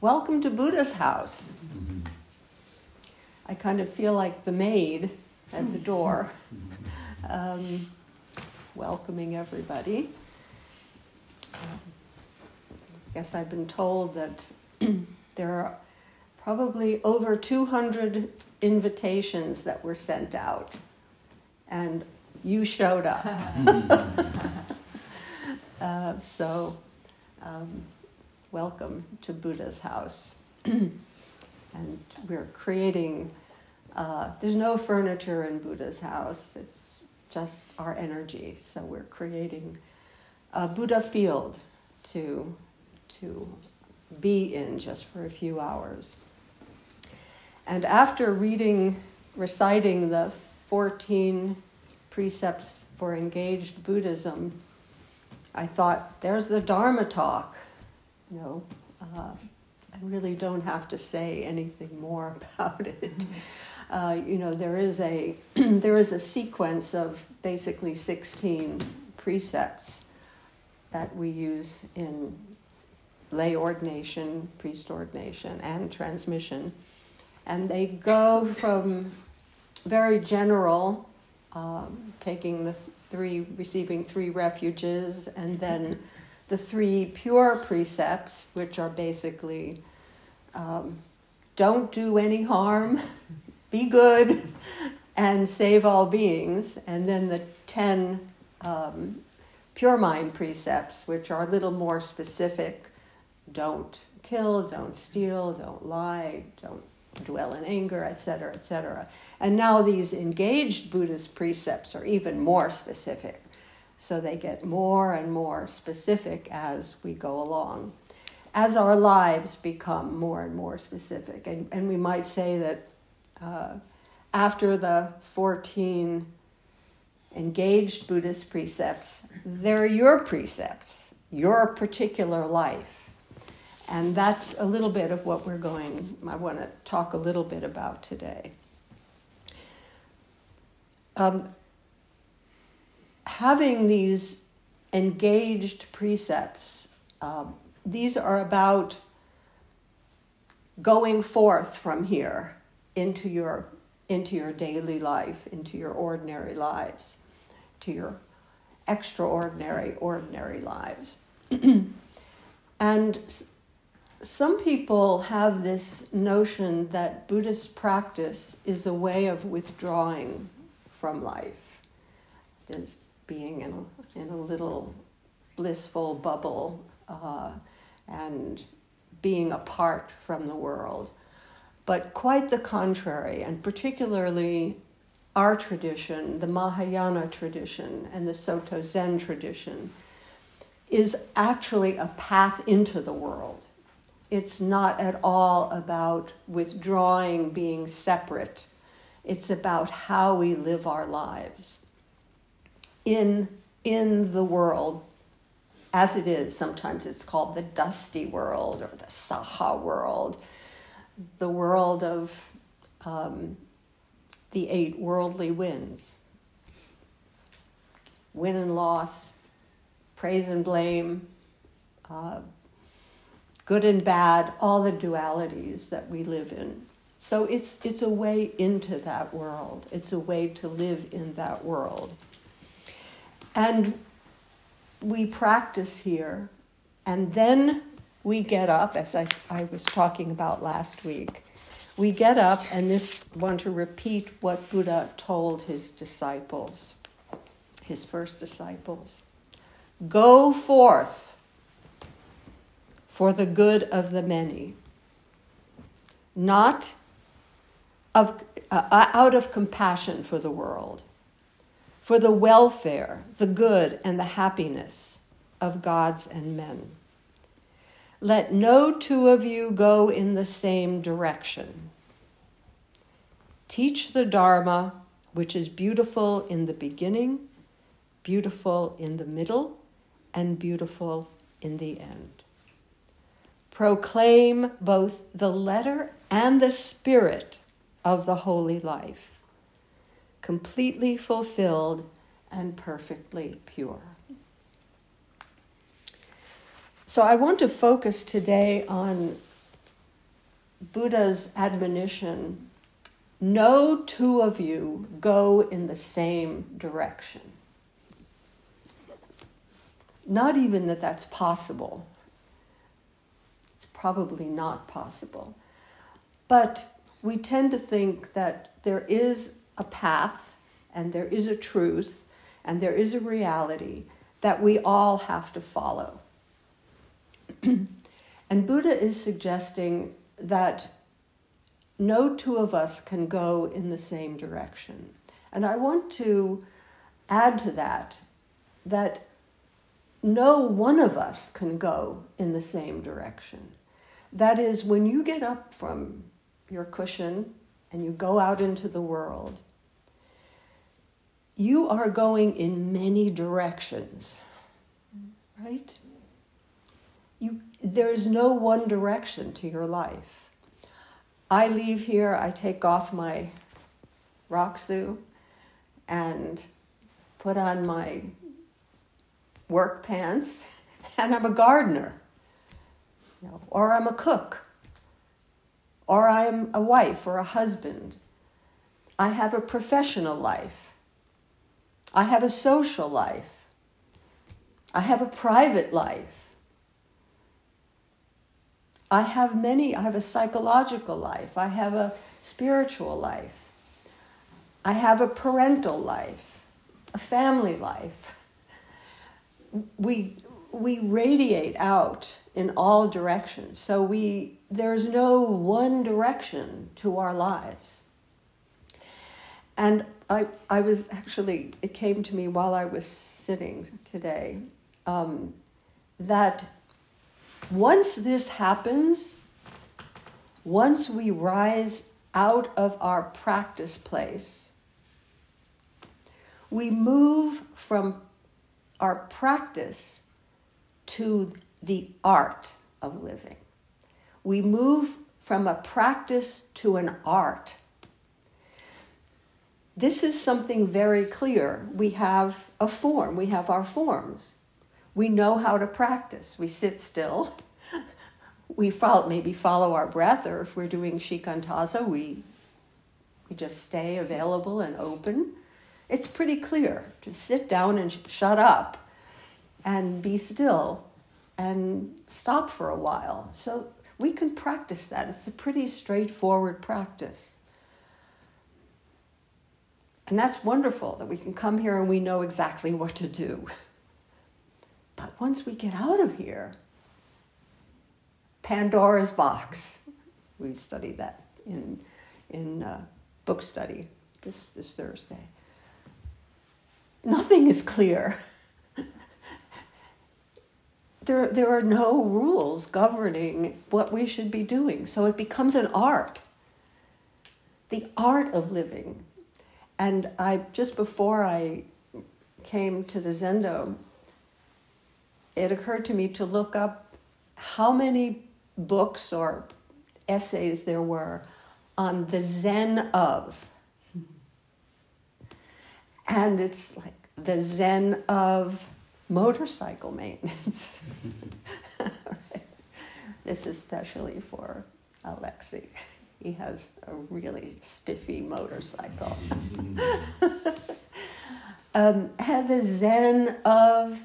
welcome to Buddha's house. I kind of feel like the maid at the door, um, welcoming everybody. I guess I've been told that there are probably over 200 invitations that were sent out, and you showed up. uh, so, um, welcome to Buddha's house. and we're creating, uh, there's no furniture in Buddha's house, it's just our energy. So, we're creating a Buddha field to, to be in just for a few hours. And after reading, reciting the 14 precepts for engaged Buddhism, I thought, there's the Dharma talk. You know, uh, I really don't have to say anything more about it. Mm-hmm. Uh, you know, there is a there is a sequence of basically 16 precepts that we use in lay ordination, priest ordination, and transmission and they go from very general, um, taking the three, receiving three refuges, and then the three pure precepts, which are basically um, don't do any harm, be good, and save all beings, and then the ten um, pure mind precepts, which are a little more specific don't kill, don't steal, don't lie, don't dwell in anger, etc., etc. And now these engaged Buddhist precepts are even more specific. So they get more and more specific as we go along, as our lives become more and more specific. And, and we might say that uh, after the 14 engaged Buddhist precepts, they're your precepts, your particular life. And that's a little bit of what we're going, I want to talk a little bit about today. Um, having these engaged precepts, um, these are about going forth from here into your into your daily life, into your ordinary lives, to your extraordinary ordinary lives. and some people have this notion that Buddhist practice is a way of withdrawing from life, as being in a, in a little blissful bubble uh, and being apart from the world. But quite the contrary, and particularly our tradition, the Mahayana tradition and the Soto Zen tradition, is actually a path into the world it's not at all about withdrawing, being separate. It's about how we live our lives in, in the world as it is. Sometimes it's called the dusty world or the Saha world, the world of um, the eight worldly winds win and loss, praise and blame, uh, good and bad, all the dualities that we live in. So it's, it's a way into that world, it's a way to live in that world. And we practice here, and then we get up, as I, I was talking about last week. We get up, and this want to repeat what Buddha told his disciples, his first disciples. Go forth for the good of the many, not of, uh, out of compassion for the world, for the welfare, the good, and the happiness of gods and men. Let no two of you go in the same direction. Teach the Dharma, which is beautiful in the beginning, beautiful in the middle, and beautiful in the end proclaim both the letter and the spirit of the holy life, completely fulfilled and perfectly pure. So, I want to focus today on Buddha's admonition no two of you go in the same direction. Not even that that's possible. It's probably not possible. But we tend to think that there is a path and there is a truth and there is a reality that we all have to follow. and Buddha is suggesting that no two of us can go in the same direction. And I want to add to that that no one of us can go in the same direction. That is, when you get up from your cushion and you go out into the world, you are going in many directions, right? You, there's no one direction to your life. I leave here, I take off my rakusu and put on my work pants, and I'm a gardener, or I'm a cook, or I'm a wife or a husband. I have a professional life. I have a social life. I have a private life. I have many, I have a psychological life, I have a spiritual life, I have a parental life, a family life. We, we radiate out in all directions. So we, there's no one direction to our lives. And I, I was actually, it came to me while I was sitting today um, that once this happens, once we rise out of our practice place, we move from our practice to the art of living. We move from a practice to an art. This is something very clear. We have a form, we have our forms. We know how to practice. We sit still. We follow, maybe follow our breath, or if we're doing shikantaza, we, we just stay available and open. It's pretty clear to sit down and sh- shut up and be still and stop for a while. So we can practice that. It's a pretty straightforward practice. And that's wonderful that we can come here and we know exactly what to do. But once we get out of here, Pandora's box, we studied that in, in uh, book study this, this Thursday. Nothing is clear. there, there are no rules governing what we should be doing, so it becomes an art. The art of living. And I just before I came to the Zendo, it occurred to me to look up how many books or essays there were on the Zen of. And it's like the Zen of motorcycle maintenance. right. This is especially for Alexi. He has a really spiffy motorcycle. um, had the Zen of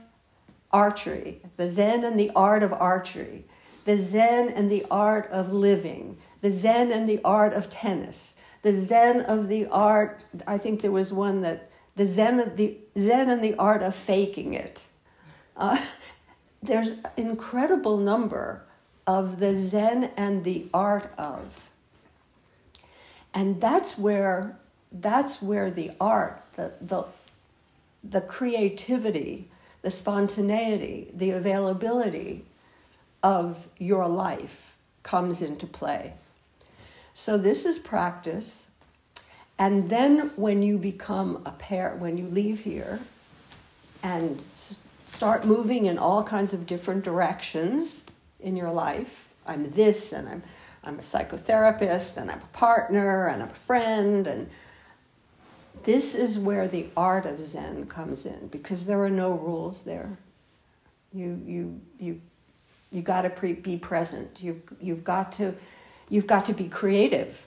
archery, the Zen and the art of archery, the Zen and the art of living, the Zen and the art of tennis, the Zen of the art, I think there was one that, the Zen, the Zen and the art of faking it. Uh, there's an incredible number of the Zen and the art of. And that's where, that's where the art, the, the, the creativity, the spontaneity, the availability of your life comes into play. So, this is practice. And then, when you become a pair, when you leave here and start moving in all kinds of different directions in your life, I'm this and I'm, I'm a psychotherapist and I'm a partner and I'm a friend and this is where the art of Zen comes in because there are no rules there. You, you, you, you got to pre- be present. You've, you've got to, you've got to be creative.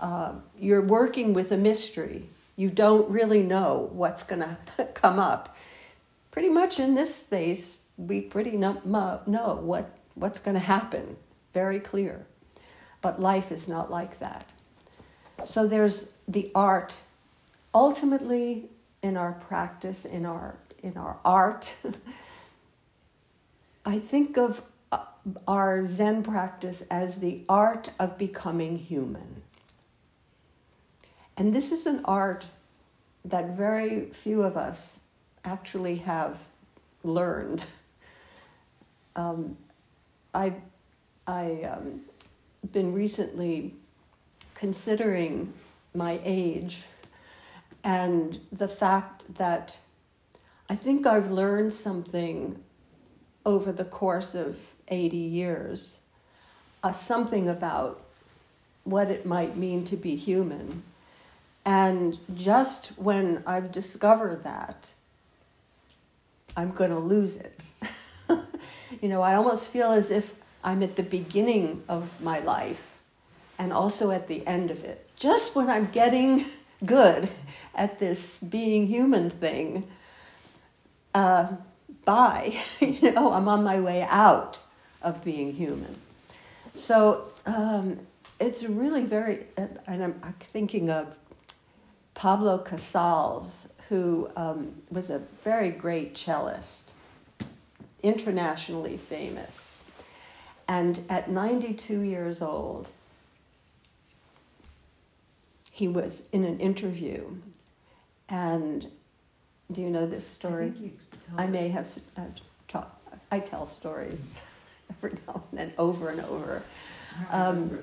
Uh, you're working with a mystery. You don't really know what's going to come up. Pretty much in this space, we pretty know, know what, what's going to happen, very clear. But life is not like that. So there's the art. Ultimately, in our practice, in our, in our art, I think of uh, our Zen practice as the art of becoming human. And this is an art that very few of us actually have learned. Um, I, I um, been recently considering my age and the fact that I think I've learned something over the course of 80 years, uh, something about what it might mean to be human. And just when I've discovered that, I'm going to lose it. you know, I almost feel as if I'm at the beginning of my life and also at the end of it. Just when I'm getting good at this being human thing, uh, bye. you know, I'm on my way out of being human. So um, it's really very, and I'm thinking of Pablo Casals, who um, was a very great cellist, internationally famous. And at 92 years old, he was in an interview. And do you know this story? I, I may have uh, talked. I tell stories every now and then, over and over. Um,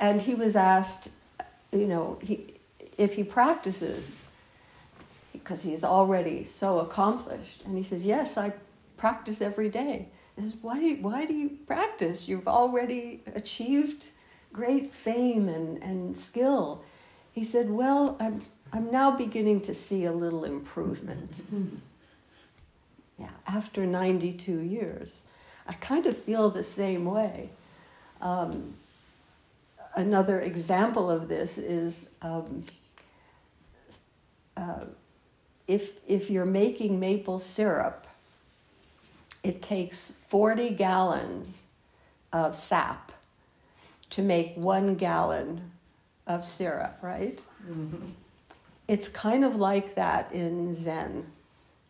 and he was asked, you know, he, if he practices, because he's already so accomplished. And he says, Yes, I practice every day is why, why do you practice? You've already achieved great fame and, and skill. He said, Well, I'm, I'm now beginning to see a little improvement. yeah, after 92 years. I kind of feel the same way. Um, another example of this is um, uh, if, if you're making maple syrup, it takes 40 gallons of sap to make one gallon of syrup, right? Mm-hmm. It's kind of like that in Zen.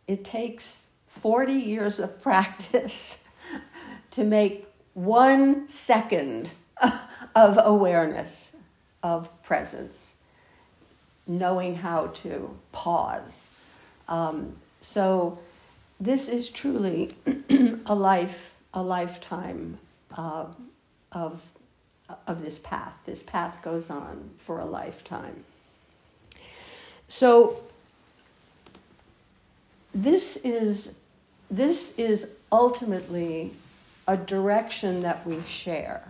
It takes 40 years of practice to make one second of awareness, of presence, knowing how to pause. Um, so, this is truly a life, a lifetime uh, of, of this path. This path goes on for a lifetime. So this is this is ultimately a direction that we share.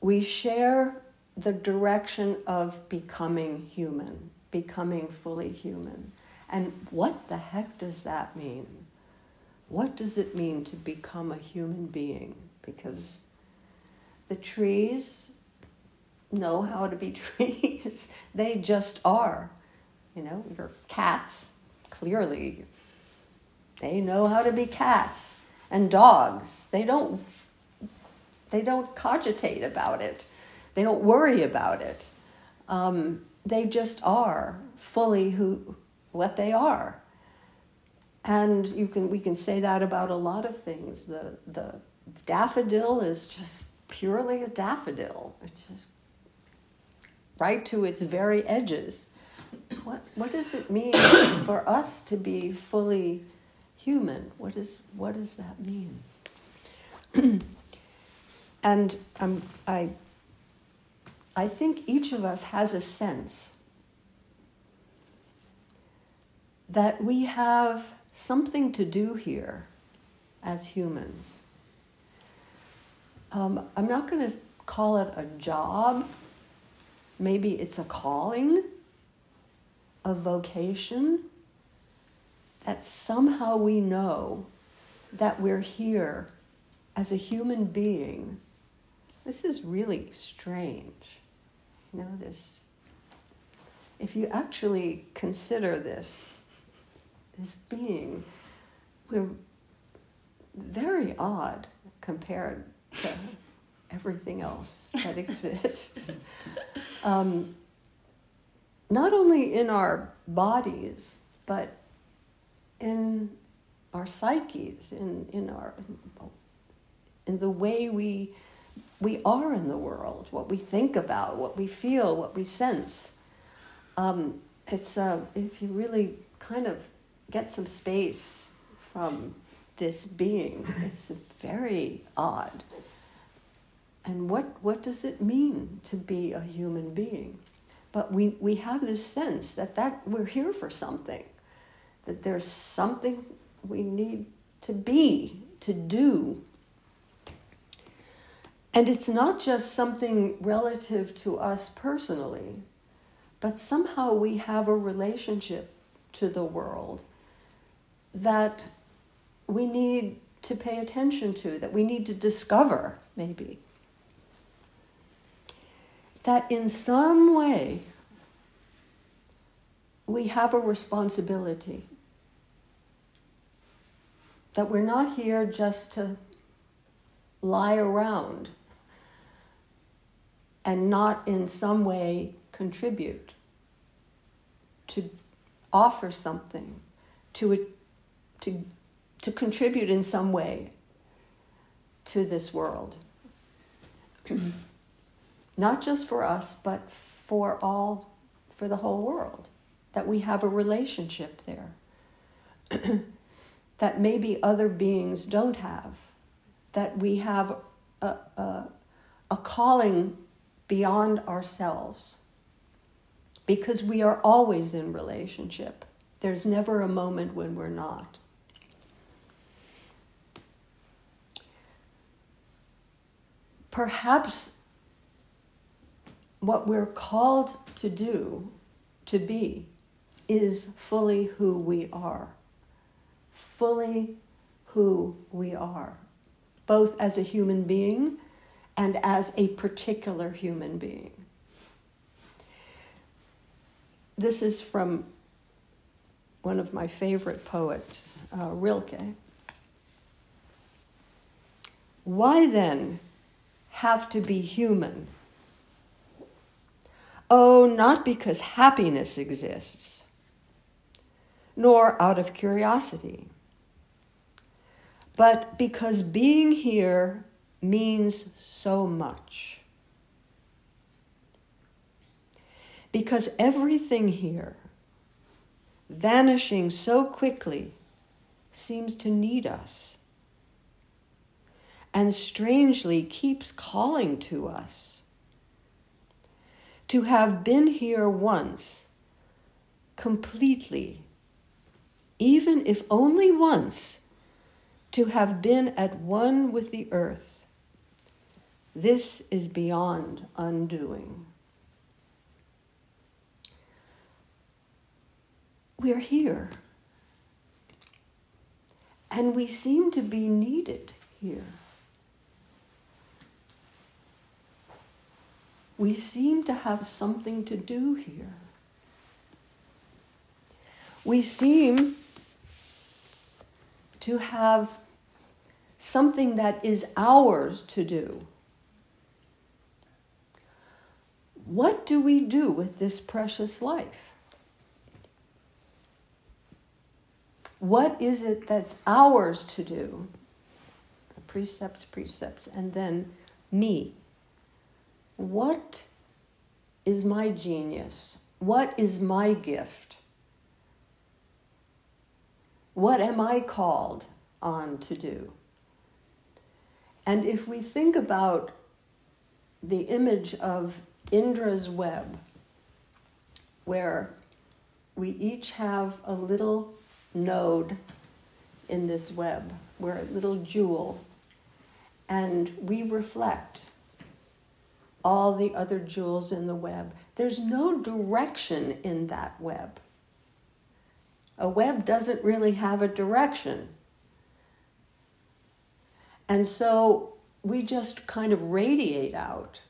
We share the direction of becoming human, becoming fully human. And what the heck does that mean? What does it mean to become a human being? Because the trees know how to be trees, they just are. You know, your cats, clearly, they know how to be cats. And dogs, they don't they don't cogitate about it. They don't worry about it. Um, they just are fully who what they are. And you can, we can say that about a lot of things. The, the daffodil is just purely a daffodil. It's just right to its very edges. What, what does it mean for us to be fully human? What, is, what does that mean? and um, I, I think each of us has a sense that we have something to do here as humans. Um, I'm not going to call it a job. Maybe it's a calling, a vocation, that somehow we know that we're here as a human being. this is really strange. You know, this, if you actually consider this, this being, we're very odd compared to everything else that exists. Um, not only in our bodies, but in our psyches, in, in, our, in the way we, we are in the world, what we think about, what we feel, what we sense. Um, it's uh, if you really kind of get some space from this being, it's very odd. And what, what does it mean to be a human being? But we, we have this sense that, that we're here for something, that there's something we need to be, to do. And it's not just something relative to us personally, but somehow we have a relationship to the world that we need to pay attention to, that we need to discover, maybe. That in some way we have a responsibility that we're not here just to lie around and not in some way contribute, to offer something, to, to, to contribute in some way to this world. not just for us, but for all, for the whole world, that we have a relationship there. that maybe other beings don't have, that we have a, a, a calling beyond ourselves because we are always in relationship. There's never a moment when we're not. Perhaps what we're called to do, to be, is fully who we are fully who we are, both as a human being and as a particular human being. This is from one of my favorite poets, uh, Rilke. Why then have to be human? Oh, not because happiness exists nor out of curiosity, but because being here means so much. Because everything here, vanishing so quickly, seems to need us and strangely keeps calling to us. To have been here once, completely even if only once, to have been at one with the earth. This is beyond undoing. We're here. And we seem to be needed here. We seem to have something to do here. We seem to have something that is ours to do. What do we do with this precious life? What is it that's ours to do? Precepts, precepts, and then me. What is my genius? What is my gift? What am I called on to do? And if we think about the image of Indra's web, where we each have a little node in this web, we're a little jewel, and we reflect all the other jewels in the web. There's no direction in that web. A web doesn't really have a direction. And so we just kind of radiate out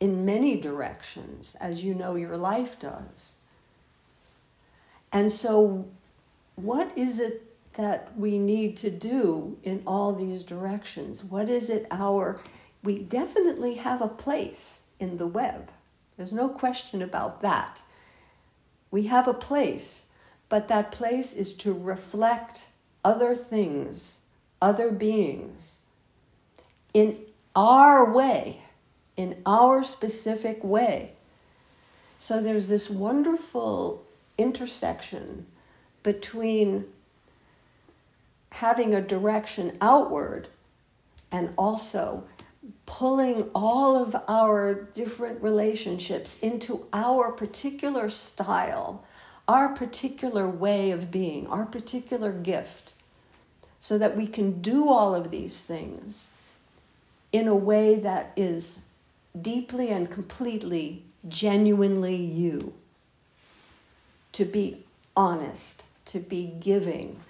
in many directions, as you know your life does. And so, what is it that we need to do in all these directions? What is it our. We definitely have a place in the web. There's no question about that. We have a place, but that place is to reflect other things, other beings, in our way, in our specific way. So there's this wonderful intersection between having a direction outward and also pulling all of our different relationships into our particular style, our particular way of being, our particular gift, so that we can do all of these things in a way that is deeply and completely, genuinely you. To be honest, to be giving.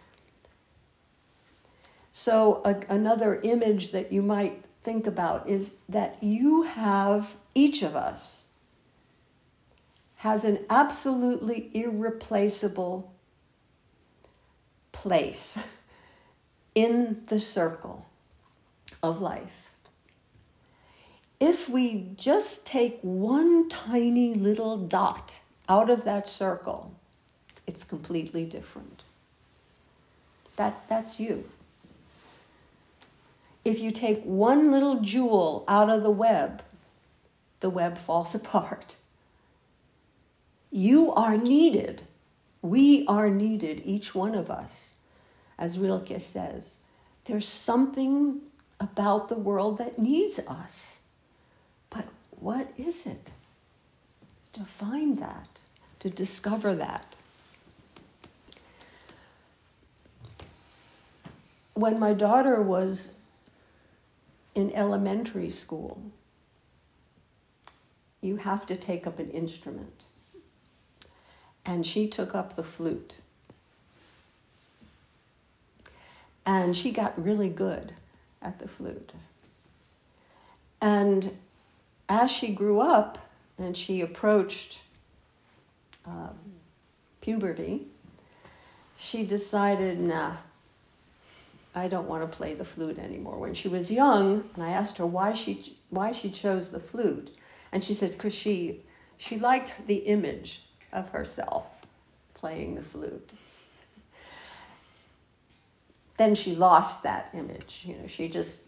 So, a, another image that you might think about is that you have, each of us, has an absolutely irreplaceable place in the circle of life. If we just take one tiny little dot out of that circle, it's completely different. That, that's you if you take one little jewel out of the web, the web falls apart. You are needed. We are needed, each one of us. As Rilke says, there's something about the world that needs us. But what is it? To find that, to discover that. When my daughter was in elementary school, you have to take up an instrument. And she took up the flute. And she got really good at the flute. And as she grew up and she approached um, puberty, she decided, nah, I don't want to play the flute anymore. When she was young, and I asked her why she why she chose the flute, and she said because she she liked the image of herself playing the flute. Then she lost that image. You know, she just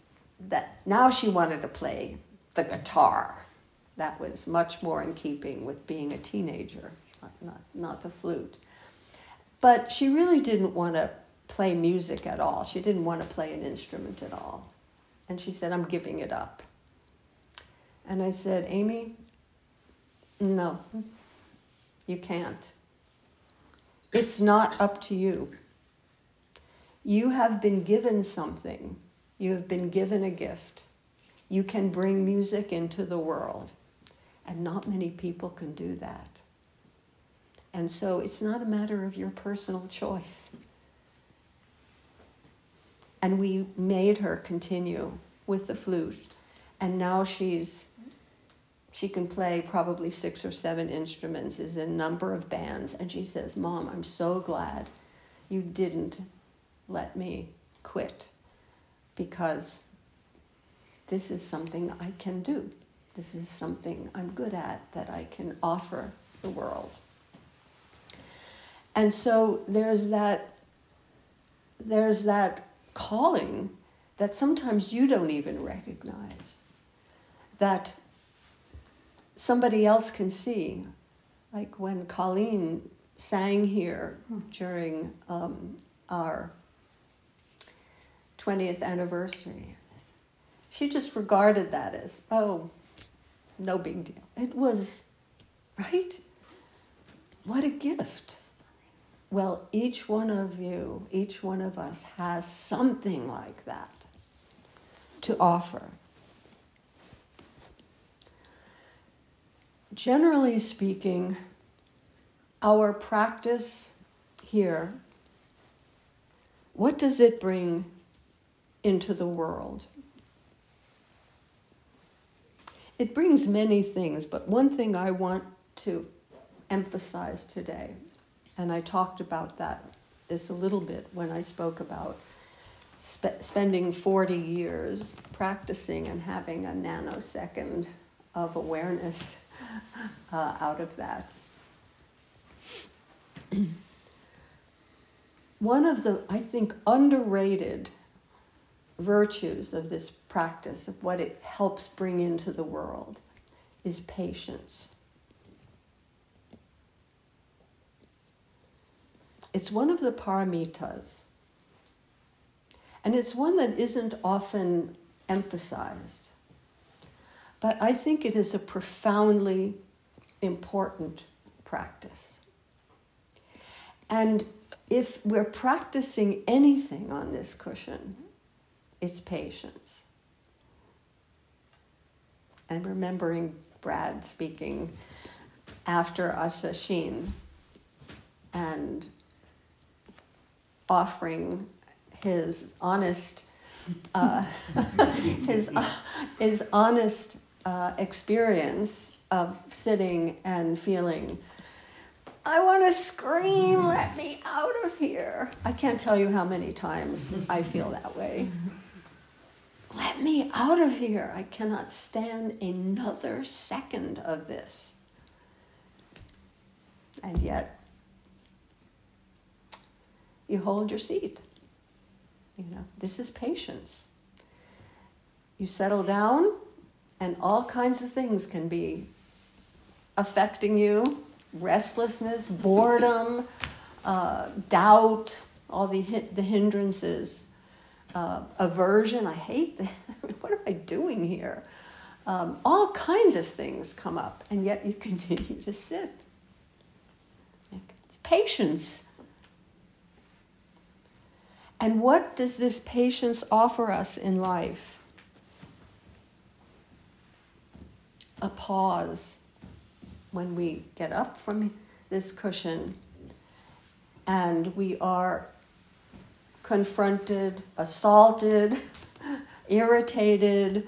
that now she wanted to play the guitar. That was much more in keeping with being a teenager, not, not, not the flute. But she really didn't want to play music at all. She didn't want to play an instrument at all. And she said, I'm giving it up. And I said, Amy, no, you can't. It's not up to you. You have been given something, you have been given a gift. You can bring music into the world, and not many people can do that. And so it's not a matter of your personal choice. And we made her continue with the flute. And now she's she can play probably six or seven instruments, is in a number of bands, and she says, Mom, I'm so glad you didn't let me quit because this is something I can do. This is something I'm good at that I can offer the world. And so there's that there's that calling that sometimes you don't even recognize, that somebody else can see. Like when Colleen sang here during um, our 20th anniversary, she just regarded that as, oh, no big deal. It was, right? What a gift. Well, each one of you, each one of us has something like that to offer. Generally speaking, our practice here, what does it bring into the world? it brings many things, but one thing I want to emphasize today, and I talked about that this a little bit when I spoke about spe- spending 40 years practicing and having a nanosecond of awareness uh, out of that. One of the, I think, underrated virtues of this practice, of what it helps bring into the world, is patience. It's one of the paramitas. And it's one that isn't often emphasized. But I think it is a profoundly important practice. And if we're practicing anything on this cushion, it's patience. And remembering Brad speaking after a sesshin and offering his honest, uh, his, uh, his honest uh, experience of sitting and feeling I want to scream, let me out of here. I can't tell you how many times I feel that way. Let me out of here. I cannot stand another second of this. And yet, you hold your seat. You know, this is patience. You settle down, and all kinds of things can be affecting you restlessness, boredom, uh, doubt, all the, the hindrances, uh, aversion. I hate this. what am I doing here? Um, all kinds of things come up, and yet you continue to sit. It's patience. And what does this patience offer us in life? A pause when we get up from this cushion and we are confronted, assaulted, irritated,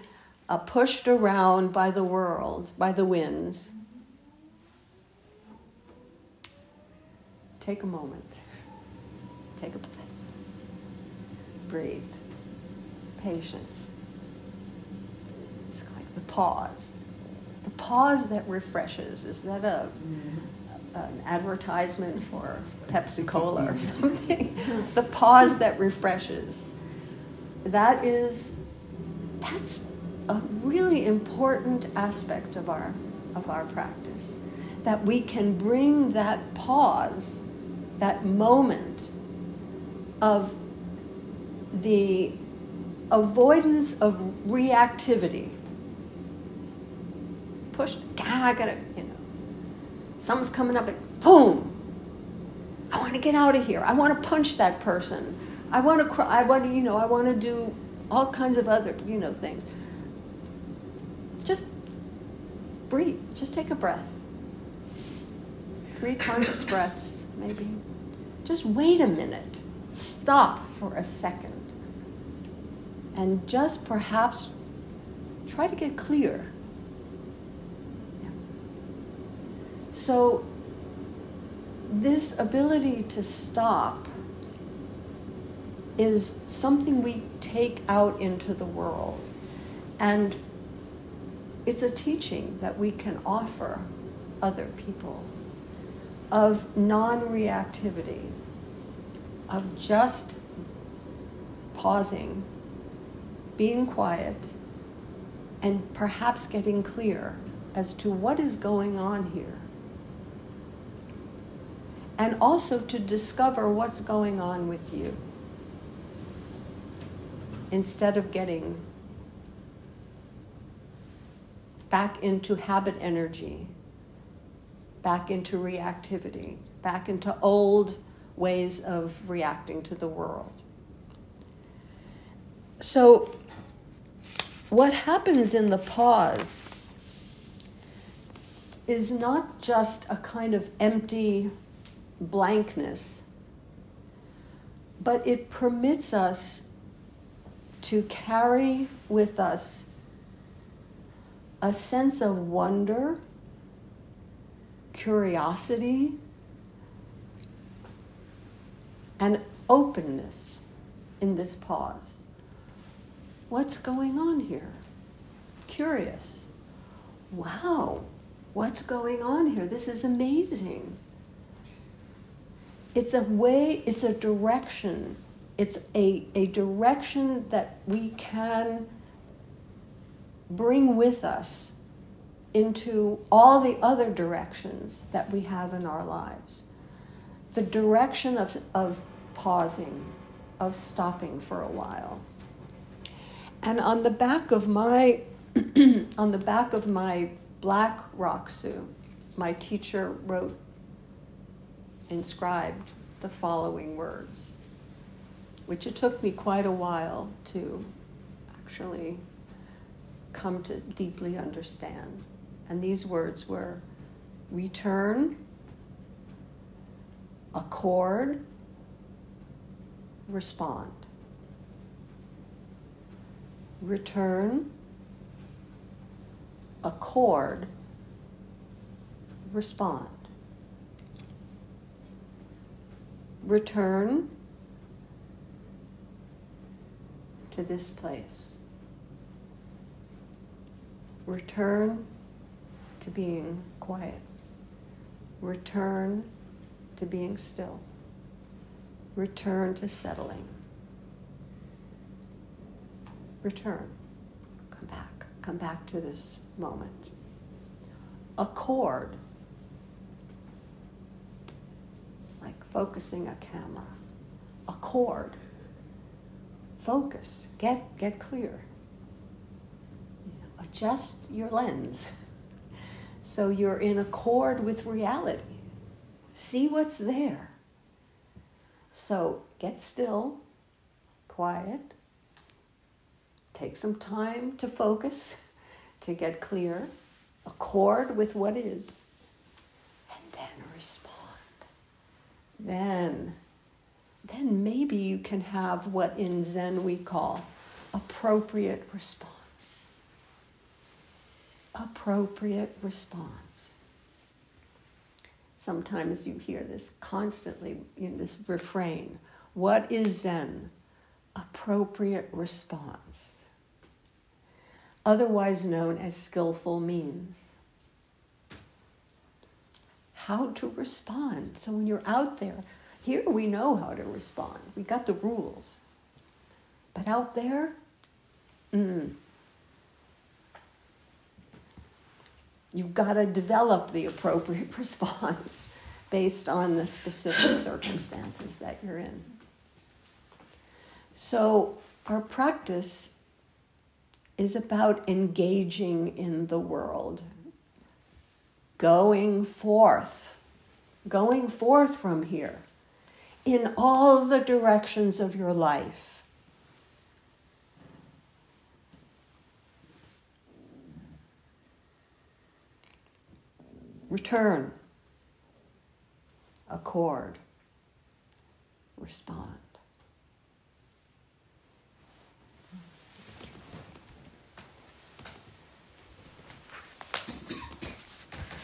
uh, pushed around by the world, by the winds. Take a moment. Take a. Breathe. Patience. It's like the pause the pause that refreshes. Is that a mm-hmm. an advertisement for Pepsi Cola or something? the pause that refreshes. That is that's a really important aspect of our of our practice. That we can bring that pause, that moment of the avoidance of reactivity pushed. Ah, I gotta, you know, something's coming up and boom. I want to get out of here. I want to punch that person. I want to cry. I want to, you know, I want to do all kinds of other, you know, things. Just breathe. Just take a breath. Three conscious breaths, maybe. Just wait a minute. Stop for a second. And just perhaps try to get clear So, this ability to stop is something we take out into the world. And it's a teaching that we can offer other people of non reactivity, of just pausing, being quiet, and perhaps getting clear as to what is going on here and also to discover what's going on with you instead of getting back into habit energy, back into reactivity, back into old ways of reacting to the world. So, what happens in the pause is not just a kind of empty blankness, but it permits us to carry with us a sense of wonder, curiosity, and openness in this pause. What's going on here? Curious. Wow, what's going on here? This is amazing. It's a way, it's a direction. It's a, a direction that we can bring with us into all the other directions that we have in our lives. The direction of, of pausing, of stopping for a while. And on the back of my on the back of my black rakusu, my teacher wrote inscribed the following words, which it took me quite a while to actually come to deeply understand. And these words were return, accord, respond. Return, accord, respond. Return to this place. Return to being quiet. Return to being still. Return to settling. Return. Come back. Come back to this moment. Accord. It's like focusing a camera. Accord. Focus. Get get clear adjust your lens so you're in accord with reality. See what's there. So get still, quiet, take some time to focus, to get clear, accord with what is, and then respond. Then, then maybe you can have what in Zen we call appropriate response appropriate response. Sometimes you hear this constantly, in this refrain What is Zen? Appropriate response. Otherwise known as skillful means. How to respond. So when you're out there, here we know how to respond, we got the rules. But out there, mm, You've got to develop the appropriate response based on the specific circumstances that you're in. So, our practice is about engaging in the world, going forth, going forth from here in all the directions of your life return, accord, respond.